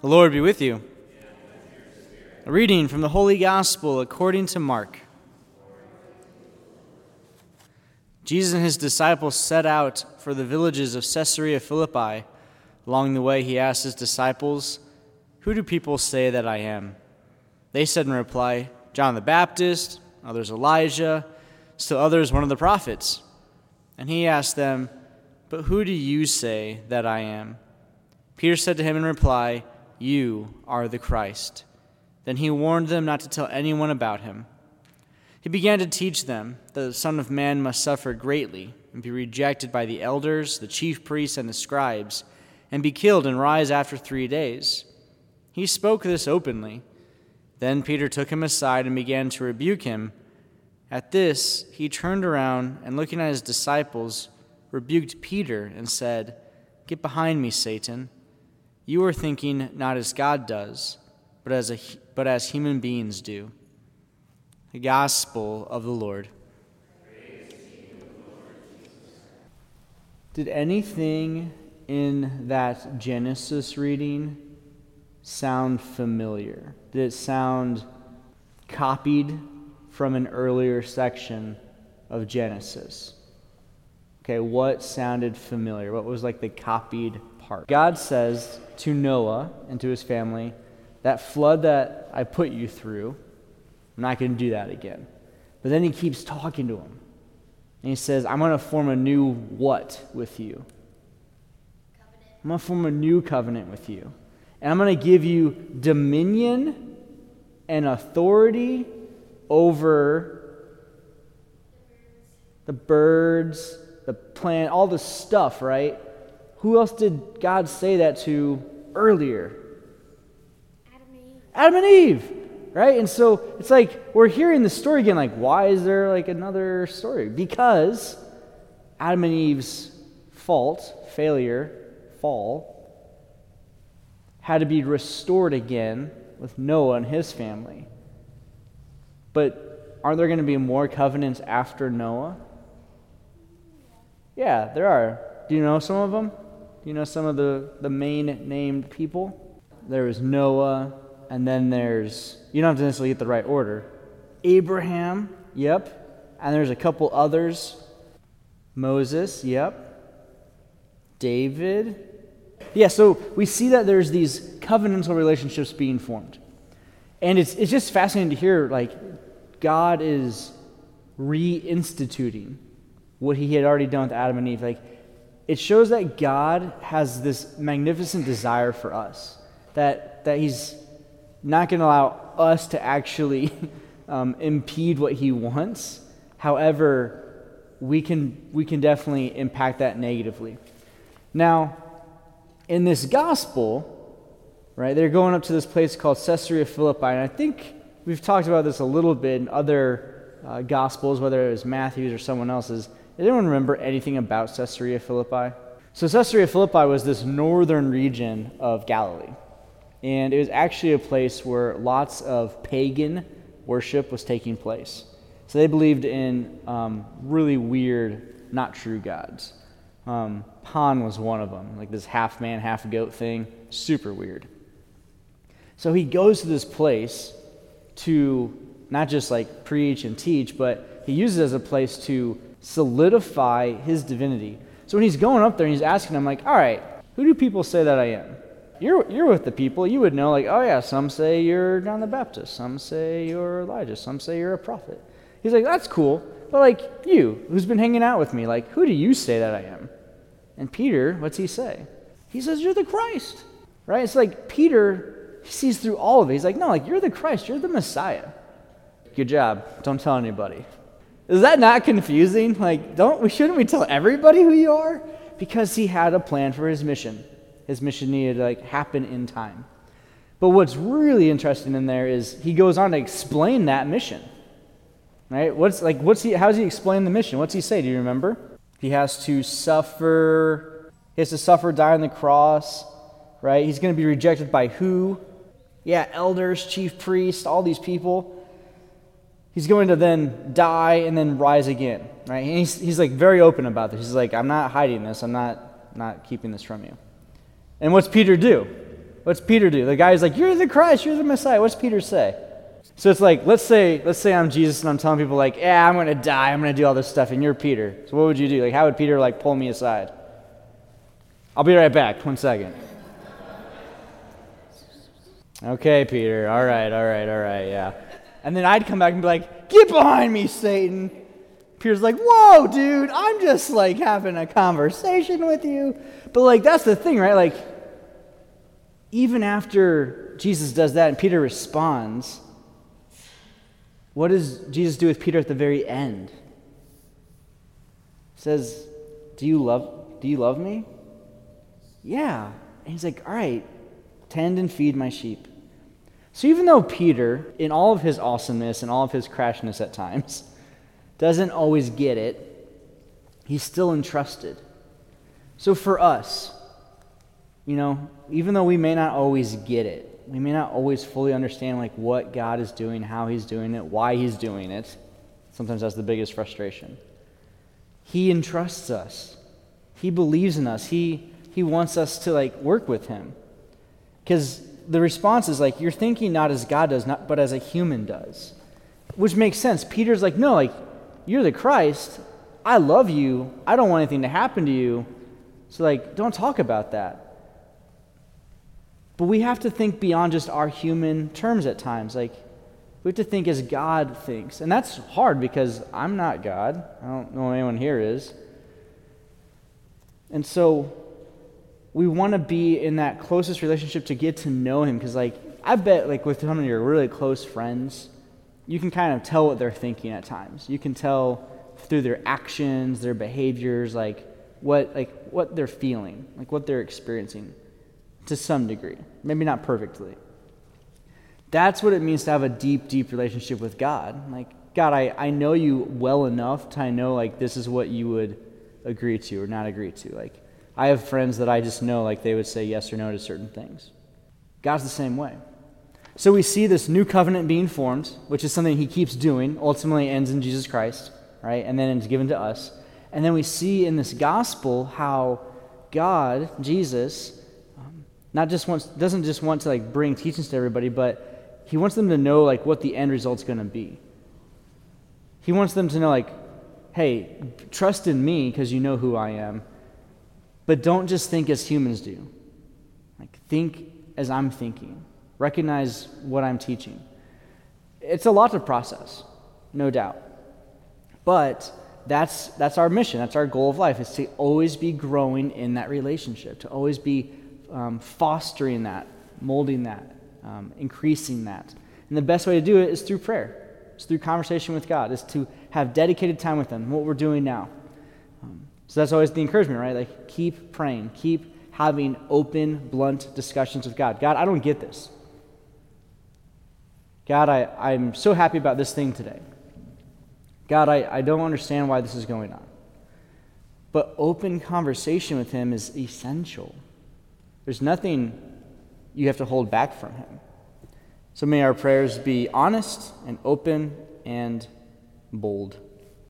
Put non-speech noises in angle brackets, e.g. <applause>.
The Lord be with you. A reading from the Holy Gospel according to Mark. Jesus and his disciples set out for the villages of Caesarea Philippi. Along the way, he asked his disciples, Who do people say that I am? They said in reply, John the Baptist, others Elijah, still others one of the prophets. And he asked them, But who do you say that I am? Peter said to him in reply, You are the Christ. Then he warned them not to tell anyone about him. He began to teach them that the Son of Man must suffer greatly and be rejected by the elders, the chief priests, and the scribes, and be killed and rise after three days. He spoke this openly. Then Peter took him aside and began to rebuke him. At this, he turned around and, looking at his disciples, rebuked Peter and said, Get behind me, Satan. You are thinking not as God does, but as, a, but as human beings do. The Gospel of the Lord. Did anything in that Genesis reading sound familiar? Did it sound copied from an earlier section of Genesis? Okay, what sounded familiar? What was like the copied part? God says to Noah and to his family, That flood that I put you through, I'm not going to do that again. But then he keeps talking to him. And he says, I'm going to form a new what with you? Covenant. I'm going to form a new covenant with you. And I'm going to give you dominion and authority over the birds, the plant, all the stuff, right? Who else did God say that to earlier? Adam and Eve. Adam and Eve, right? And so it's like we're hearing the story again. Like, why is there like another story? Because Adam and Eve's fault, failure, fall, had to be restored again with Noah and his family. But aren't there going to be more covenants after Noah? Yeah, there are. Do you know some of them? Do you know some of the, the main named people? There was Noah, and then there's, you don't have to necessarily get the right order. Abraham, yep. And there's a couple others. Moses, yep. David. Yeah, so we see that there's these covenantal relationships being formed. And it's, it's just fascinating to hear, like, God is reinstituting what he had already done with Adam and Eve. Like, it shows that God has this magnificent desire for us, that, that he's not going to allow us to actually <laughs> um, impede what he wants. However, we can, we can definitely impact that negatively. Now, in this gospel, right, they're going up to this place called Caesarea Philippi, and I think we've talked about this a little bit in other uh, gospels, whether it was Matthew's or someone else's. Did anyone remember anything about Caesarea Philippi? So, Caesarea Philippi was this northern region of Galilee. And it was actually a place where lots of pagan worship was taking place. So, they believed in um, really weird, not true gods. Um, Pan was one of them, like this half man, half goat thing. Super weird. So, he goes to this place to not just like preach and teach, but he uses it as a place to solidify his divinity. So when he's going up there and he's asking them, like, all right, who do people say that I am? You're, you're with the people. You would know, like, oh, yeah, some say you're John the Baptist. Some say you're Elijah. Some say you're a prophet. He's like, that's cool. But, like, you, who's been hanging out with me, like, who do you say that I am? And Peter, what's he say? He says, you're the Christ, right? It's like Peter, he sees through all of it. He's like, no, like, you're the Christ. You're the Messiah. Good job. Don't tell anybody. Is that not confusing? Like, don't we shouldn't we tell everybody who you are? Because he had a plan for his mission. His mission needed to like happen in time. But what's really interesting in there is he goes on to explain that mission. Right? What's like what's he how does he explain the mission? What's he say? Do you remember? He has to suffer he has to suffer, die on the cross, right? He's going to be rejected by who? Yeah, elders, chief priests, all these people he's going to then die and then rise again, right? And he's, he's like very open about this. He's like, I'm not hiding this. I'm not, not keeping this from you. And what's Peter do? What's Peter do? The guy's like, You're the Christ, you're the Messiah. What's Peter say? So it's like, let's say, let's say I'm Jesus and I'm telling people like, yeah, I'm gonna die, I'm gonna do all this stuff, and you're Peter. So what would you do? Like, how would Peter like pull me aside? I'll be right back. One second. Okay, Peter. All right, all right, all right, yeah. And then I'd come back and be like, get behind me, Satan. Peter's like, whoa, dude, I'm just like having a conversation with you. But like, that's the thing, right? Like, even after Jesus does that and Peter responds, what does Jesus do with Peter at the very end? He says, Do you love do you love me? Yeah. And he's like, All right, tend and feed my sheep. So even though Peter, in all of his awesomeness and all of his crashness at times, <laughs> doesn't always get it, he's still entrusted. So for us, you know, even though we may not always get it, we may not always fully understand like what God is doing, how he's doing it, why he's doing it. Sometimes that's the biggest frustration. He entrusts us. He believes in us. He he wants us to like work with him. Cuz the response is like you're thinking not as God does, not but as a human does. Which makes sense. Peter's like, "No, like you're the Christ. I love you. I don't want anything to happen to you." So like don't talk about that. But we have to think beyond just our human terms at times. Like, we have to think as God thinks. And that's hard because I'm not God. I don't know anyone here is. And so we want to be in that closest relationship to get to know Him. Because, like, I bet, like, with some of your really close friends, you can kind of tell what they're thinking at times. You can tell through their actions, their behaviors, like, what, like, what they're feeling, like, what they're experiencing to some degree, maybe not perfectly. That's what it means to have a deep, deep relationship with God. Like, God, I, I know you well enough to I know like this is what you would agree to or not agree to. Like, I have friends that I just know like they would say yes or no to certain things. God's the same way. So we see this new covenant being formed, which is something he keeps doing, ultimately ends in Jesus Christ, right? And then it's given to us. And then we see in this gospel how God, Jesus, um, not just wants doesn't just want to like bring teachings to everybody, but he wants them to know like what the end result's going to be. He wants them to know like, hey, trust in me because you know who I am. But don't just think as humans do. Like think as I'm thinking. Recognize what I'm teaching. It's a lot to process, no doubt. But that's that's our mission. That's our goal of life is to always be growing in that relationship, to always be um, fostering that, molding that, um, increasing that. And the best way to do it is through prayer. It's through conversation with God. Is to have dedicated time with Him. What we're doing now. So that's always the encouragement, right? Like keep praying, keep having open, blunt discussions with God. God, I don't get this. God, I, I'm so happy about this thing today. God, I, I don't understand why this is going on. But open conversation with Him is essential. There's nothing you have to hold back from Him. So may our prayers be honest and open and bold.